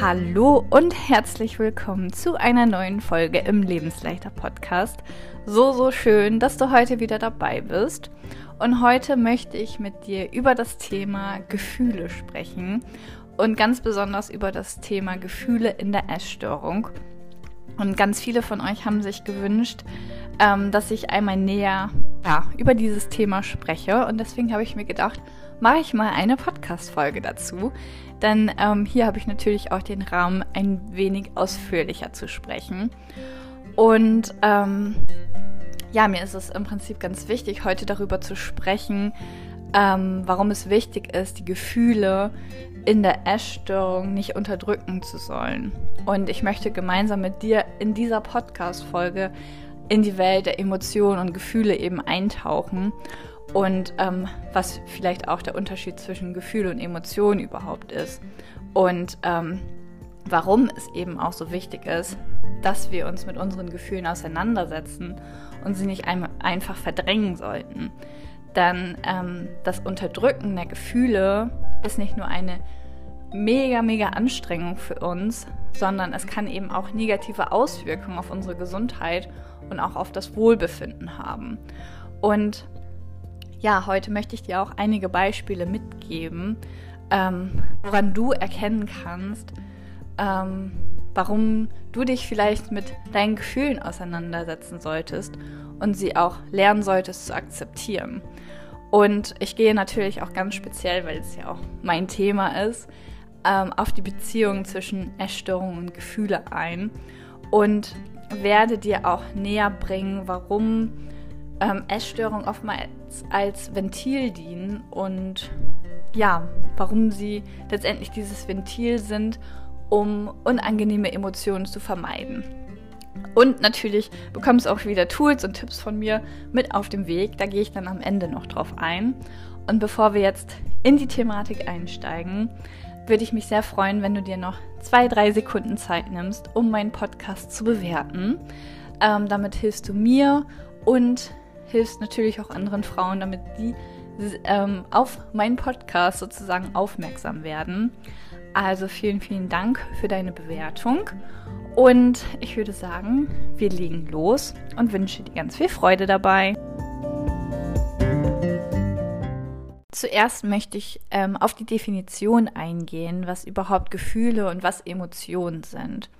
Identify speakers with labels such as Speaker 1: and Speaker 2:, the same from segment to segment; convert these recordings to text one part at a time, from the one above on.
Speaker 1: Hallo und herzlich willkommen zu einer neuen Folge im Lebensleichter Podcast. So, so schön, dass du heute wieder dabei bist. Und heute möchte ich mit dir über das Thema Gefühle sprechen und ganz besonders über das Thema Gefühle in der Essstörung. Und ganz viele von euch haben sich gewünscht, ähm, dass ich einmal näher ja, über dieses Thema spreche. Und deswegen habe ich mir gedacht, mache ich mal eine Podcast-Folge dazu. Denn ähm, hier habe ich natürlich auch den Rahmen, ein wenig ausführlicher zu sprechen. Und ähm, ja, mir ist es im Prinzip ganz wichtig, heute darüber zu sprechen, ähm, warum es wichtig ist, die Gefühle in der Essstörung nicht unterdrücken zu sollen. Und ich möchte gemeinsam mit dir in dieser Podcast-Folge in die Welt der Emotionen und Gefühle eben eintauchen und ähm, was vielleicht auch der Unterschied zwischen Gefühl und Emotion überhaupt ist. Und ähm, warum es eben auch so wichtig ist, dass wir uns mit unseren Gefühlen auseinandersetzen und sie nicht ein einfach verdrängen sollten. Denn ähm, das Unterdrücken der Gefühle ist nicht nur eine mega, mega Anstrengung für uns, sondern es kann eben auch negative Auswirkungen auf unsere Gesundheit und auch auf das Wohlbefinden haben. Und ja, heute möchte ich dir auch einige Beispiele mitgeben, ähm, woran du erkennen kannst, ähm, warum du dich vielleicht mit deinen Gefühlen auseinandersetzen solltest und sie auch lernen solltest zu akzeptieren. Und ich gehe natürlich auch ganz speziell, weil es ja auch mein Thema ist, ähm, auf die Beziehung zwischen Essstörung und Gefühle ein und werde dir auch näher bringen, warum ähm, Essstörungen oftmals als Ventil dienen und ja, warum sie letztendlich dieses Ventil sind, um unangenehme Emotionen zu vermeiden. Und natürlich bekommst du auch wieder Tools und Tipps von mir mit auf dem Weg. Da gehe ich dann am Ende noch drauf ein. Und bevor wir jetzt in die Thematik einsteigen, würde ich mich sehr freuen, wenn du dir noch zwei, drei Sekunden Zeit nimmst, um meinen Podcast zu bewerten. Ähm, damit hilfst du mir und hilfst natürlich auch anderen Frauen, damit die ähm, auf meinen Podcast sozusagen aufmerksam werden. Also vielen, vielen Dank für deine Bewertung. Und ich würde sagen, wir legen los und wünsche dir ganz viel Freude dabei. Zuerst möchte ich ähm, auf die Definition eingehen, was überhaupt Gefühle und was Emotionen sind.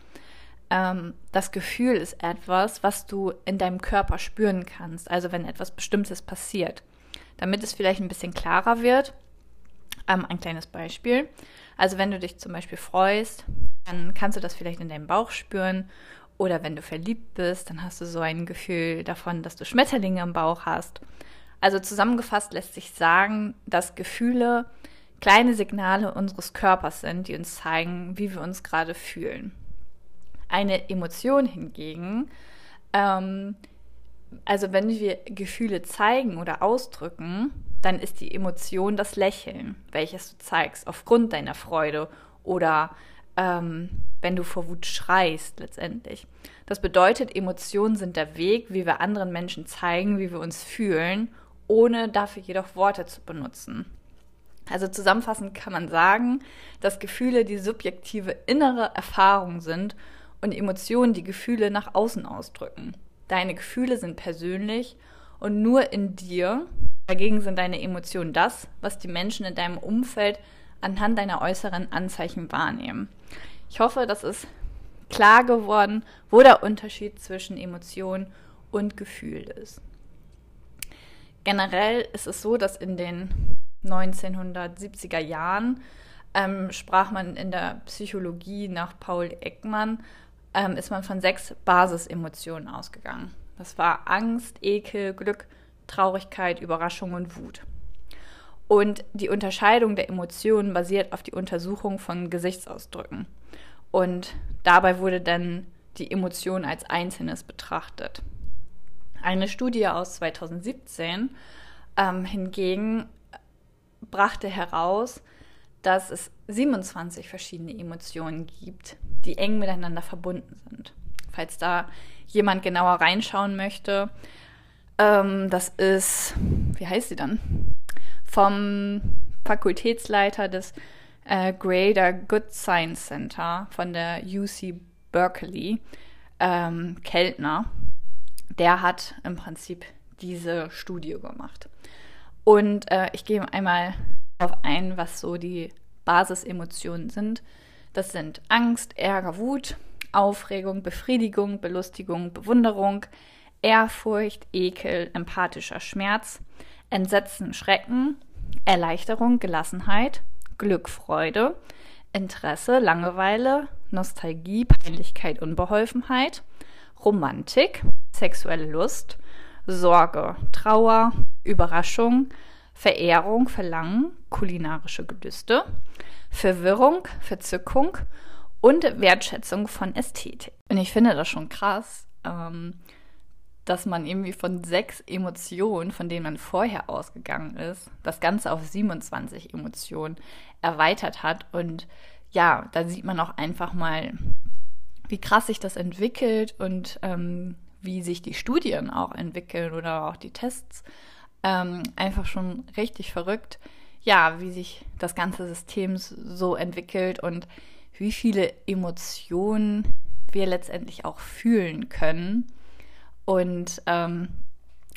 Speaker 1: Ähm, das Gefühl ist etwas, was du in deinem Körper spüren kannst, also wenn etwas Bestimmtes passiert. Damit es vielleicht ein bisschen klarer wird, ähm, ein kleines Beispiel. Also wenn du dich zum Beispiel freust, dann kannst du das vielleicht in deinem Bauch spüren. Oder wenn du verliebt bist, dann hast du so ein Gefühl davon, dass du Schmetterlinge im Bauch hast. Also zusammengefasst lässt sich sagen, dass Gefühle kleine Signale unseres Körpers sind, die uns zeigen, wie wir uns gerade fühlen. Eine Emotion hingegen, ähm, also wenn wir Gefühle zeigen oder ausdrücken, dann ist die Emotion das Lächeln, welches du zeigst aufgrund deiner Freude oder ähm, wenn du vor Wut schreist letztendlich. Das bedeutet, Emotionen sind der Weg, wie wir anderen Menschen zeigen, wie wir uns fühlen, ohne dafür jedoch Worte zu benutzen. Also zusammenfassend kann man sagen, dass Gefühle die subjektive innere Erfahrung sind und Emotionen die Gefühle nach außen ausdrücken. Deine Gefühle sind persönlich und nur in dir Dagegen sind deine Emotionen das, was die Menschen in deinem Umfeld anhand deiner äußeren Anzeichen wahrnehmen. Ich hoffe, das ist klar geworden, wo der Unterschied zwischen Emotion und Gefühl ist. Generell ist es so, dass in den 1970er Jahren ähm, sprach man in der Psychologie nach Paul Ekman, ähm, ist man von sechs Basisemotionen ausgegangen. Das war Angst, Ekel, Glück, Traurigkeit, Überraschung und Wut. Und die Unterscheidung der Emotionen basiert auf die Untersuchung von Gesichtsausdrücken. Und dabei wurde dann die Emotion als Einzelnes betrachtet. Eine Studie aus 2017 ähm, hingegen brachte heraus, dass es 27 verschiedene Emotionen gibt, die eng miteinander verbunden sind. Falls da jemand genauer reinschauen möchte, ähm, das ist, wie heißt sie dann? Vom Fakultätsleiter des äh, Greater Good Science Center von der UC Berkeley, ähm, Keltner, der hat im Prinzip diese Studie gemacht. Und äh, ich gehe einmal darauf ein, was so die Basisemotionen sind. Das sind Angst, Ärger, Wut, Aufregung, Befriedigung, Belustigung, Bewunderung, Ehrfurcht, Ekel, empathischer Schmerz, Entsetzen, Schrecken, Erleichterung, Gelassenheit, Glück, Freude, Interesse, Langeweile, Nostalgie, Peinlichkeit, Unbeholfenheit, Romantik, sexuelle Lust, Sorge, Trauer, Überraschung, Verehrung, Verlangen, kulinarische Gelüste, Verwirrung, Verzückung und Wertschätzung von Ästhetik. Und ich finde das schon krass, ähm, dass man irgendwie von sechs Emotionen, von denen man vorher ausgegangen ist, das Ganze auf 27 Emotionen erweitert hat. Und ja, da sieht man auch einfach mal, wie krass sich das entwickelt und ähm, wie sich die Studien auch entwickeln oder auch die Tests. Ähm, einfach schon richtig verrückt, ja, wie sich das ganze System so entwickelt und wie viele Emotionen wir letztendlich auch fühlen können. Und ähm,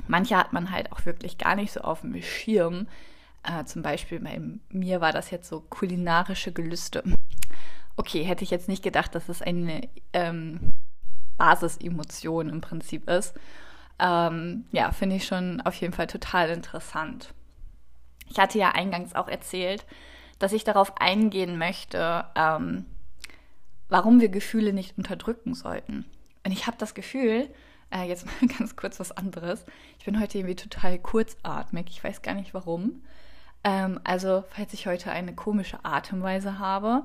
Speaker 1: manche hat man halt auch wirklich gar nicht so auf dem Schirm. Äh, zum Beispiel bei mir war das jetzt so kulinarische Gelüste. Okay, hätte ich jetzt nicht gedacht, dass es eine ähm, Basisemotion im Prinzip ist. Ähm, ja, finde ich schon auf jeden Fall total interessant. Ich hatte ja eingangs auch erzählt, dass ich darauf eingehen möchte, ähm, warum wir Gefühle nicht unterdrücken sollten. Und ich habe das Gefühl, äh, jetzt mal ganz kurz was anderes. Ich bin heute irgendwie total kurzatmig. Ich weiß gar nicht warum. Ähm, also, falls ich heute eine komische Atemweise habe,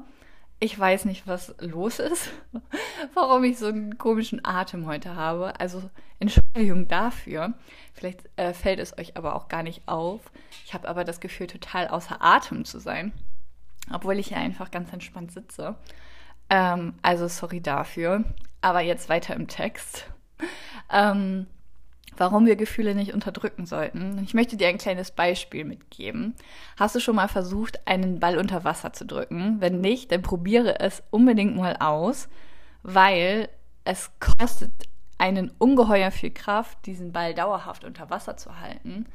Speaker 1: ich weiß nicht, was los ist, warum ich so einen komischen Atem heute habe. Also Entschuldigung dafür. Vielleicht äh, fällt es euch aber auch gar nicht auf. Ich habe aber das Gefühl, total außer Atem zu sein, obwohl ich ja einfach ganz entspannt sitze. Ähm, also sorry dafür. Aber jetzt weiter im Text. Ähm, warum wir Gefühle nicht unterdrücken sollten. Ich möchte dir ein kleines Beispiel mitgeben. Hast du schon mal versucht, einen Ball unter Wasser zu drücken? Wenn nicht, dann probiere es unbedingt mal aus, weil es kostet einen ungeheuer viel Kraft, diesen Ball dauerhaft unter Wasser zu halten.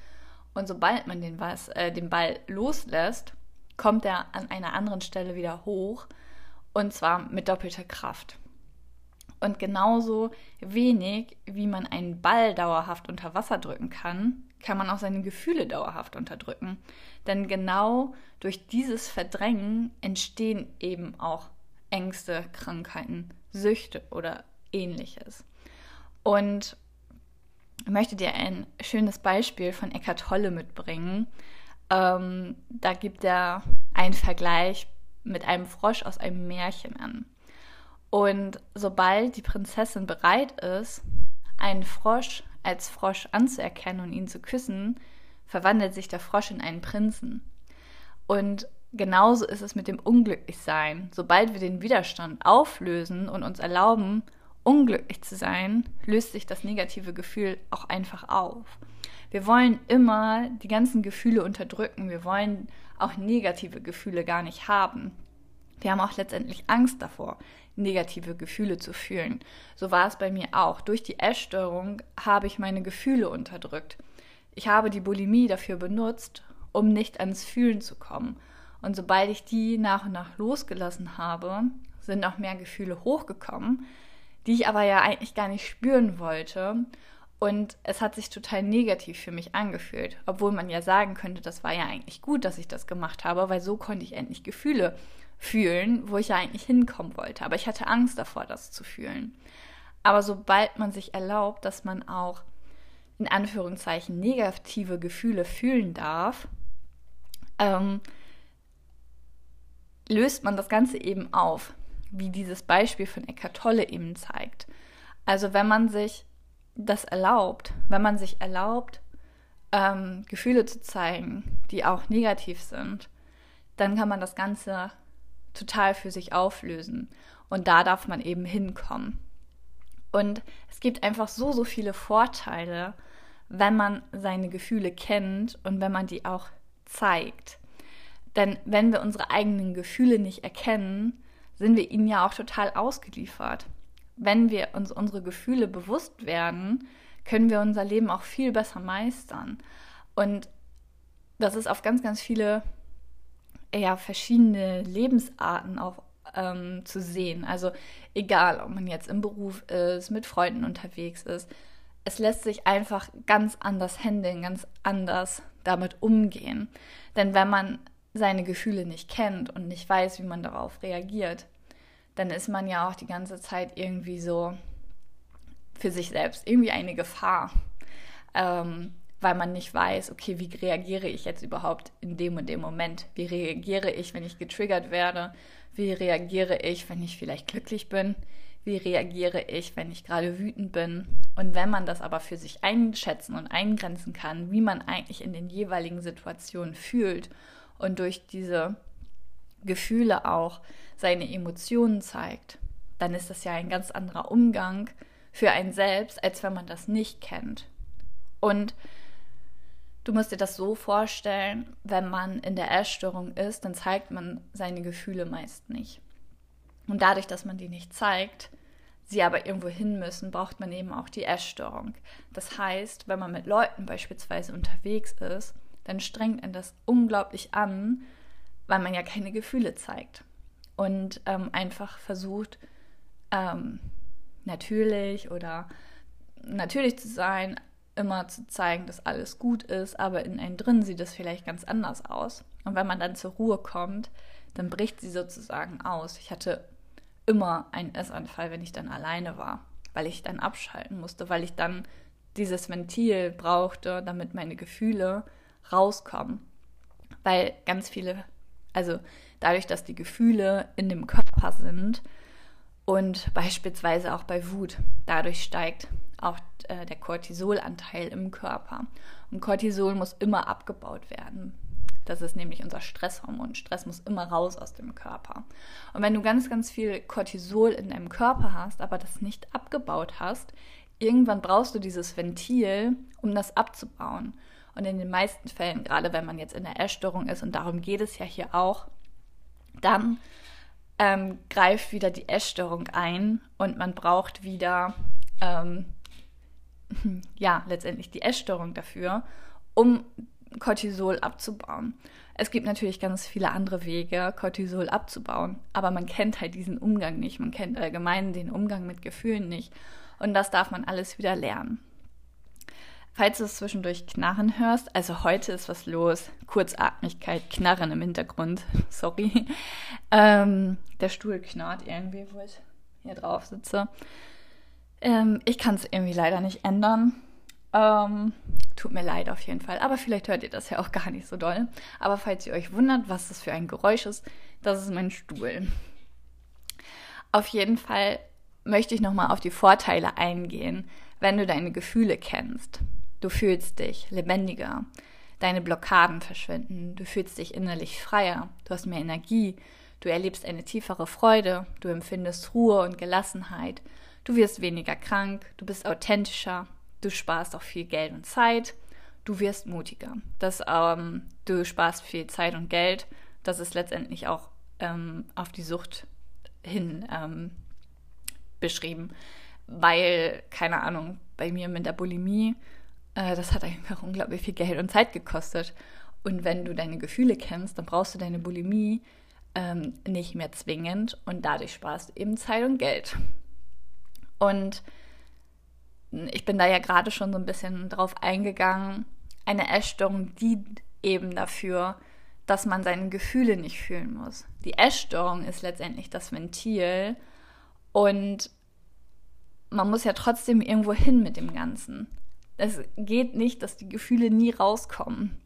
Speaker 1: Und sobald man den, Was äh, den Ball loslässt, kommt er an einer anderen Stelle wieder hoch und zwar mit doppelter Kraft. Und genauso wenig, wie man einen Ball dauerhaft unter Wasser drücken kann, kann man auch seine Gefühle dauerhaft unterdrücken. Denn genau durch dieses Verdrängen entstehen eben auch Ängste, Krankheiten, Süchte oder ähnliches. Und ich möchte dir ein schönes Beispiel von Eckhart Tolle mitbringen. Ähm, da gibt er einen Vergleich mit einem Frosch aus einem Märchen an. Und sobald die Prinzessin bereit ist, einen Frosch als Frosch anzuerkennen und ihn zu küssen, verwandelt sich der Frosch in einen Prinzen. Und genauso ist es mit dem Unglücklichsein. Sobald wir den Widerstand auflösen und uns erlauben, unglücklich zu sein, löst sich das negative Gefühl auch einfach auf. Wir wollen immer die ganzen Gefühle unterdrücken. Wir wollen auch negative Gefühle gar nicht haben. Wir haben auch letztendlich Angst davor, negative Gefühle zu fühlen. So war es bei mir auch. Durch die Essstörung habe ich meine Gefühle unterdrückt. Ich habe die Bulimie dafür benutzt, um nicht ans Fühlen zu kommen. Und sobald ich die nach und nach losgelassen habe, sind auch mehr Gefühle hochgekommen, die ich aber ja eigentlich gar nicht spüren wollte. Und es hat sich total negativ für mich angefühlt, obwohl man ja sagen könnte, das war ja eigentlich gut, dass ich das gemacht habe, weil so konnte ich endlich Gefühle fühlen, wo ich ja eigentlich hinkommen wollte. Aber ich hatte Angst davor, das zu fühlen. Aber sobald man sich erlaubt, dass man auch in Anführungszeichen negative Gefühle fühlen darf, ähm, löst man das Ganze eben auf, wie dieses Beispiel von Eckart Tolle eben zeigt. Also wenn man sich das erlaubt, wenn man sich erlaubt, ähm, Gefühle zu zeigen, die auch negativ sind, dann kann man das Ganze total für sich auflösen. Und da darf man eben hinkommen. Und es gibt einfach so, so viele Vorteile, wenn man seine Gefühle kennt und wenn man die auch zeigt. Denn wenn wir unsere eigenen Gefühle nicht erkennen, sind wir ihnen ja auch total ausgeliefert. Wenn wir uns unsere Gefühle bewusst werden, können wir unser Leben auch viel besser meistern. Und das ist auf ganz, ganz viele ja, verschiedene Lebensarten auch ähm, zu sehen. Also egal, ob man jetzt im Beruf ist, mit Freunden unterwegs ist, es lässt sich einfach ganz anders handeln, ganz anders damit umgehen. Denn wenn man seine Gefühle nicht kennt und nicht weiß, wie man darauf reagiert, dann ist man ja auch die ganze Zeit irgendwie so für sich selbst irgendwie eine Gefahr, ähm, weil man nicht weiß, okay, wie reagiere ich jetzt überhaupt in dem und dem Moment? Wie reagiere ich, wenn ich getriggert werde? Wie reagiere ich, wenn ich vielleicht glücklich bin? Wie reagiere ich, wenn ich gerade wütend bin? Und wenn man das aber für sich einschätzen und eingrenzen kann, wie man eigentlich in den jeweiligen Situationen fühlt und durch diese Gefühle auch seine Emotionen zeigt, dann ist das ja ein ganz anderer Umgang für einen selbst, als wenn man das nicht kennt. Und du musst dir das so vorstellen, wenn man in der Essstörung ist, dann zeigt man seine Gefühle meist nicht. Und dadurch, dass man die nicht zeigt, sie aber irgendwo hin müssen, braucht man eben auch die Essstörung. Das heißt, wenn man mit Leuten beispielsweise unterwegs ist, dann strengt einen das unglaublich an, weil man ja keine Gefühle zeigt und ähm, einfach versucht, ähm, natürlich oder natürlich zu sein, immer zu zeigen, dass alles gut ist, aber in einem drin sieht es vielleicht ganz anders aus. Und wenn man dann zur Ruhe kommt, dann bricht sie sozusagen aus. Ich hatte immer einen Essanfall, wenn ich dann alleine war, weil ich dann abschalten musste, weil ich dann dieses Ventil brauchte, damit meine Gefühle rauskommen. Weil ganz viele, also dadurch, dass die Gefühle in dem Körper sind und beispielsweise auch bei Wut, dadurch steigt auch äh, der Cortisolanteil im Körper. Und Cortisol muss immer abgebaut werden. Das ist nämlich unser Stresshormon. Stress muss immer raus aus dem Körper. Und wenn du ganz, ganz viel Cortisol in deinem Körper hast, aber das nicht abgebaut hast, irgendwann brauchst du dieses Ventil, um das abzubauen. Und in den meisten Fällen, gerade wenn man jetzt in der Essstörung ist, und darum geht es ja hier auch, dann ähm, greift wieder die Essstörung ein und man braucht wieder, ähm, ja, letztendlich die Essstörung dafür, um Cortisol abzubauen. Es gibt natürlich ganz viele andere Wege, Cortisol abzubauen, aber man kennt halt diesen Umgang nicht. Man kennt allgemein den Umgang mit Gefühlen nicht. Und das darf man alles wieder lernen. Falls du es zwischendurch knarren hörst, also heute ist was los. Kurzatmigkeit, Knarren im Hintergrund. Sorry. Ähm, der Stuhl knarrt irgendwie, wo ich hier drauf sitze. Ähm, ich kann es irgendwie leider nicht ändern. Ähm, tut mir leid auf jeden Fall. Aber vielleicht hört ihr das ja auch gar nicht so doll. Aber falls ihr euch wundert, was das für ein Geräusch ist, das ist mein Stuhl. Auf jeden Fall möchte ich nochmal auf die Vorteile eingehen, wenn du deine Gefühle kennst. Du fühlst dich lebendiger. Deine Blockaden verschwinden. Du fühlst dich innerlich freier. Du hast mehr Energie. Du erlebst eine tiefere Freude. Du empfindest Ruhe und Gelassenheit. Du wirst weniger krank. Du bist authentischer. Du sparst auch viel Geld und Zeit. Du wirst mutiger. Das, ähm, du sparst viel Zeit und Geld. Das ist letztendlich auch ähm, auf die Sucht hin ähm, beschrieben. Weil, keine Ahnung, bei mir mit der Bulimie äh, das hat einfach unglaublich viel Geld und Zeit gekostet. Und wenn du deine Gefühle kennst, dann brauchst du deine Bulimie ähm, nicht mehr zwingend und dadurch sparst du eben Zeit und Geld. Und ich bin da ja gerade schon so ein bisschen drauf eingegangen. Eine Essstörung dient eben dafür, dass man seine Gefühle nicht fühlen muss. Die Essstörung ist letztendlich das Ventil und man muss ja trotzdem irgendwo hin mit dem Ganzen. Es geht nicht, dass die Gefühle nie rauskommen.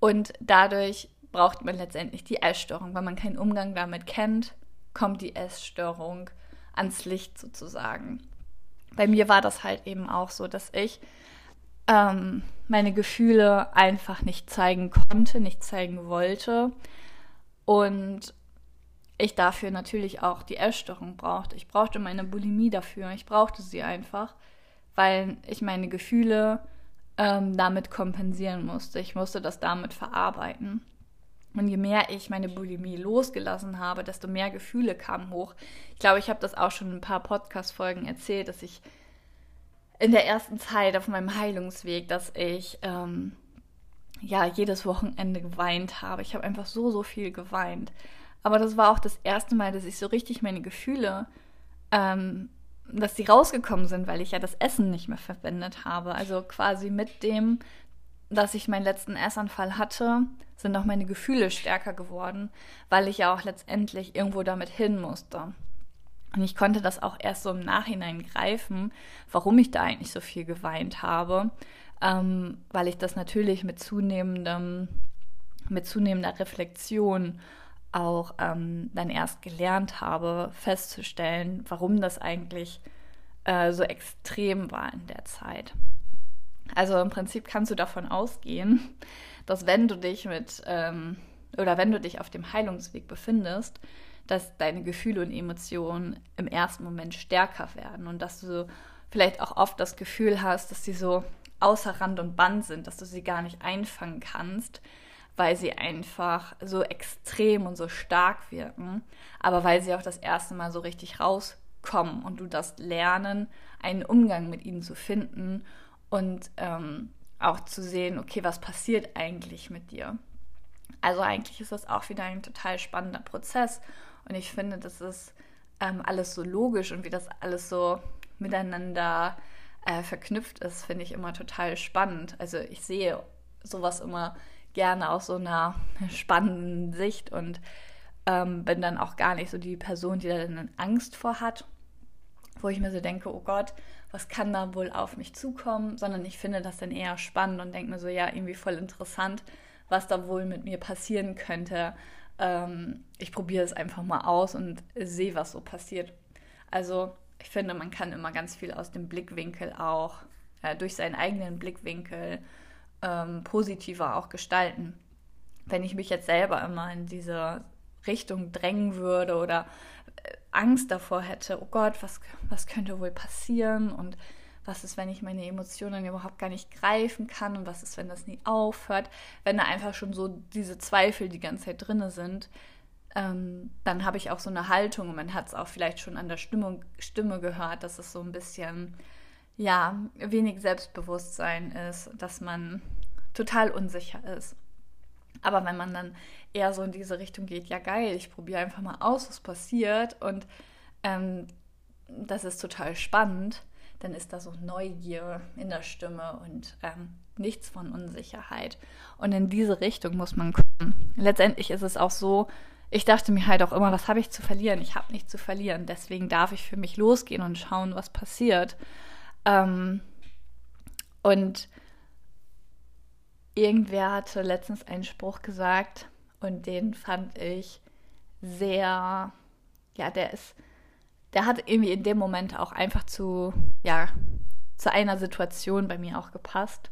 Speaker 1: Und dadurch braucht man letztendlich die Essstörung. Wenn man keinen Umgang damit kennt, kommt die Essstörung ans Licht sozusagen. Bei mir war das halt eben auch so, dass ich ähm, meine Gefühle einfach nicht zeigen konnte, nicht zeigen wollte. Und ich dafür natürlich auch die Essstörung brauchte. Ich brauchte meine Bulimie dafür. Ich brauchte sie einfach weil ich meine Gefühle ähm, damit kompensieren musste. Ich musste das damit verarbeiten. Und je mehr ich meine Bulimie losgelassen habe, desto mehr Gefühle kamen hoch. Ich glaube, ich habe das auch schon in ein paar Podcast-Folgen erzählt, dass ich in der ersten Zeit auf meinem Heilungsweg, dass ich ähm, ja jedes Wochenende geweint habe. Ich habe einfach so, so viel geweint. Aber das war auch das erste Mal, dass ich so richtig meine Gefühle, ähm, dass die rausgekommen sind, weil ich ja das Essen nicht mehr verwendet habe. Also quasi mit dem, dass ich meinen letzten Essanfall hatte, sind auch meine Gefühle stärker geworden, weil ich ja auch letztendlich irgendwo damit hin musste. Und ich konnte das auch erst so im Nachhinein greifen, warum ich da eigentlich so viel geweint habe, ähm, weil ich das natürlich mit zunehmendem, mit zunehmender Reflexion auch ähm, dann erst gelernt habe, festzustellen, warum das eigentlich äh, so extrem war in der Zeit. Also im Prinzip kannst du davon ausgehen, dass wenn du dich mit ähm, oder wenn du dich auf dem Heilungsweg befindest, dass deine Gefühle und Emotionen im ersten Moment stärker werden und dass du vielleicht auch oft das Gefühl hast, dass sie so außer Rand und Band sind, dass du sie gar nicht einfangen kannst, weil sie einfach so extrem und so stark wirken, aber weil sie auch das erste Mal so richtig rauskommen und du das lernen, einen Umgang mit ihnen zu finden und ähm, auch zu sehen, okay, was passiert eigentlich mit dir? Also eigentlich ist das auch wieder ein total spannender Prozess und ich finde, das ist ähm, alles so logisch und wie das alles so miteinander äh, verknüpft ist, finde ich immer total spannend. Also ich sehe sowas immer gerne aus so einer spannenden Sicht und ähm, bin dann auch gar nicht so die Person, die da dann Angst vor hat, wo ich mir so denke, oh Gott, was kann da wohl auf mich zukommen, sondern ich finde das dann eher spannend und denke mir so, ja, irgendwie voll interessant, was da wohl mit mir passieren könnte. Ähm, ich probiere es einfach mal aus und sehe, was so passiert. Also ich finde, man kann immer ganz viel aus dem Blickwinkel auch, äh, durch seinen eigenen Blickwinkel ähm, positiver auch gestalten. Wenn ich mich jetzt selber immer in diese Richtung drängen würde oder Angst davor hätte, oh Gott, was, was könnte wohl passieren? Und was ist, wenn ich meine Emotionen überhaupt gar nicht greifen kann? Und was ist, wenn das nie aufhört, wenn da einfach schon so diese Zweifel die ganze Zeit drinne sind, ähm, dann habe ich auch so eine Haltung und man hat es auch vielleicht schon an der Stimmung, Stimme gehört, dass es so ein bisschen, ja, wenig Selbstbewusstsein ist, dass man total unsicher ist. Aber wenn man dann eher so in diese Richtung geht, ja geil, ich probiere einfach mal aus, was passiert und ähm, das ist total spannend, dann ist da so Neugier in der Stimme und ähm, nichts von Unsicherheit. Und in diese Richtung muss man kommen. Letztendlich ist es auch so, ich dachte mir halt auch immer, was habe ich zu verlieren? Ich habe nichts zu verlieren. Deswegen darf ich für mich losgehen und schauen, was passiert. Ähm, und irgendwer hatte letztens einen Spruch gesagt und den fand ich sehr, ja, der ist, der hat irgendwie in dem Moment auch einfach zu, ja, zu einer Situation bei mir auch gepasst.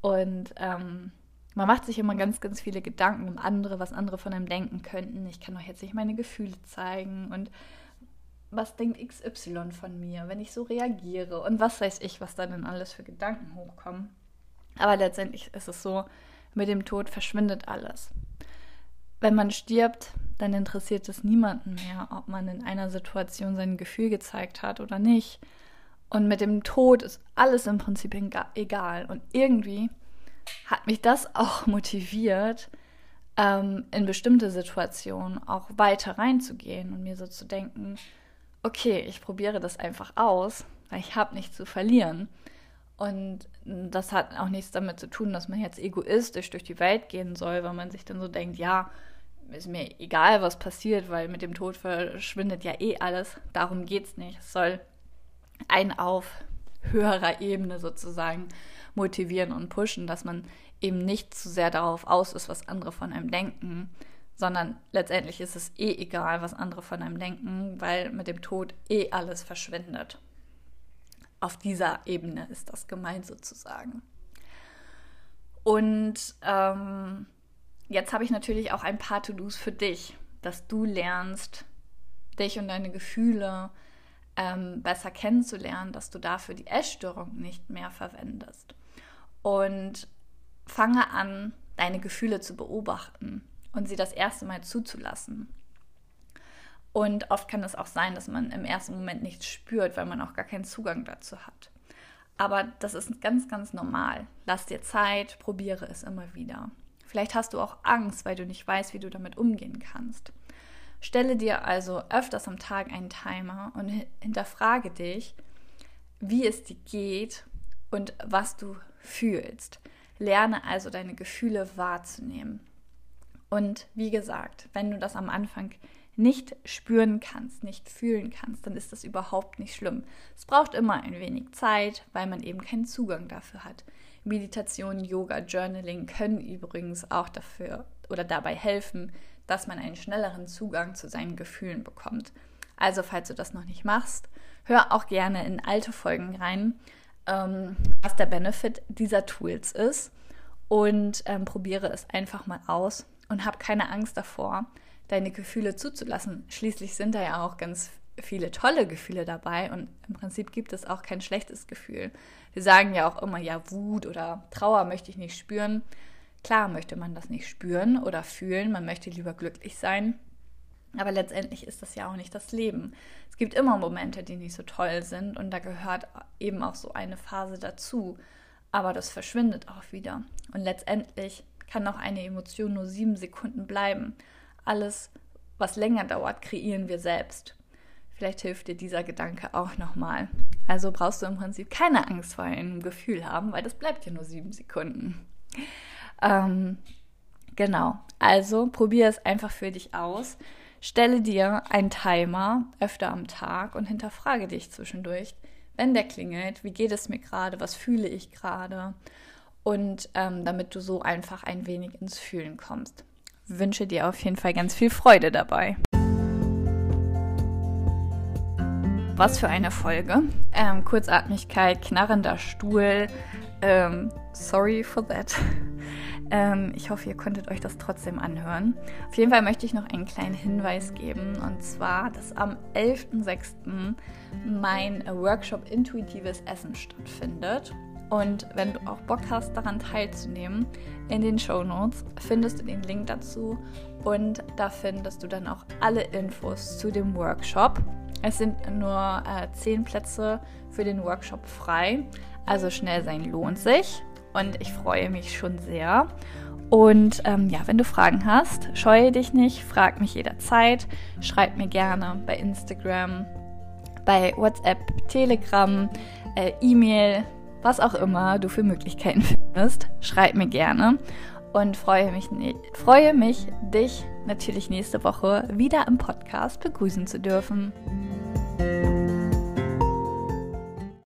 Speaker 1: Und ähm, man macht sich immer ganz, ganz viele Gedanken um andere, was andere von einem denken könnten. Ich kann doch jetzt nicht meine Gefühle zeigen und was denkt XY von mir, wenn ich so reagiere und was weiß ich, was da denn alles für Gedanken hochkommen. Aber letztendlich ist es so, mit dem Tod verschwindet alles. Wenn man stirbt, dann interessiert es niemanden mehr, ob man in einer Situation sein Gefühl gezeigt hat oder nicht. Und mit dem Tod ist alles im Prinzip egal. Und irgendwie hat mich das auch motiviert, ähm, in bestimmte Situationen auch weiter reinzugehen und mir so zu denken, okay, ich probiere das einfach aus, weil ich habe nichts zu verlieren. Und das hat auch nichts damit zu tun, dass man jetzt egoistisch durch die Welt gehen soll, weil man sich dann so denkt, ja, ist mir egal, was passiert, weil mit dem Tod verschwindet ja eh alles. Darum geht es nicht. Es soll ein auf höherer Ebene sozusagen motivieren und pushen, dass man eben nicht zu sehr darauf aus ist, was andere von einem denken, sondern letztendlich ist es eh egal, was andere von einem denken, weil mit dem Tod eh alles verschwindet. Auf dieser Ebene ist das gemeint sozusagen. Und ähm, jetzt habe ich natürlich auch ein paar To-Dos für dich, dass du lernst, dich und deine Gefühle ähm, besser kennenzulernen, dass du dafür die Essstörung nicht mehr verwendest. Und fange an, deine Gefühle zu beobachten und sie das erste Mal zuzulassen. Und oft kann es auch sein, dass man im ersten Moment nichts spürt, weil man auch gar keinen Zugang dazu hat. Aber das ist ganz, ganz normal. Lass dir Zeit, probiere es immer wieder. Vielleicht hast du auch Angst, weil du nicht weißt, wie du damit umgehen kannst. Stelle dir also öfters am Tag einen Timer und hinterfrage dich, wie es dir geht und was du fühlst. Lerne also deine Gefühle wahrzunehmen. Und wie gesagt, wenn du das am Anfang nicht spüren kannst, nicht fühlen kannst, dann ist das überhaupt nicht schlimm. Es braucht immer ein wenig Zeit, weil man eben keinen Zugang dafür hat. Meditation, Yoga, Journaling können übrigens auch dafür oder dabei helfen, dass man einen schnelleren Zugang zu seinen Gefühlen bekommt. Also, falls du das noch nicht machst, hör auch gerne in alte Folgen rein, ähm, was der Benefit dieser Tools ist und ähm, probiere es einfach mal aus und hab keine Angst davor, deine Gefühle zuzulassen. Schließlich sind da ja auch ganz viele tolle Gefühle dabei und im Prinzip gibt es auch kein schlechtes Gefühl. Wir sagen ja auch immer, ja, Wut oder Trauer möchte ich nicht spüren. Klar möchte man das nicht spüren oder fühlen, man möchte lieber glücklich sein. Aber letztendlich ist das ja auch nicht das Leben. Es gibt immer Momente, die nicht so toll sind und da gehört eben auch so eine Phase dazu. Aber das verschwindet auch wieder. Und letztendlich kann auch eine Emotion nur sieben Sekunden bleiben. Alles, was länger dauert, kreieren wir selbst. Vielleicht hilft dir dieser Gedanke auch nochmal. Also brauchst du im Prinzip keine Angst vor einem Gefühl haben, weil das bleibt ja nur sieben Sekunden. Ähm, genau. Also probier es einfach für dich aus. Stelle dir einen Timer öfter am Tag und hinterfrage dich zwischendurch, wenn der klingelt, wie geht es mir gerade, was fühle ich gerade und ähm, damit du so einfach ein wenig ins Fühlen kommst. Wünsche dir auf jeden Fall ganz viel Freude dabei. Was für eine Folge. Ähm, Kurzatmigkeit, knarrender Stuhl. Ähm, sorry for that. Ähm, ich hoffe, ihr konntet euch das trotzdem anhören. Auf jeden Fall möchte ich noch einen kleinen Hinweis geben. Und zwar, dass am 11.06. mein Workshop Intuitives Essen stattfindet. Und wenn du auch Bock hast, daran teilzunehmen, in den Show Notes findest du den Link dazu. Und da findest du dann auch alle Infos zu dem Workshop. Es sind nur äh, 10 Plätze für den Workshop frei, also schnell sein lohnt sich. Und ich freue mich schon sehr. Und ähm, ja, wenn du Fragen hast, scheue dich nicht, frag mich jederzeit, schreib mir gerne bei Instagram, bei WhatsApp, Telegram, äh, E-Mail, was auch immer du für Möglichkeiten findest, schreib mir gerne und freue mich, freue mich, dich natürlich nächste Woche wieder im Podcast begrüßen zu dürfen.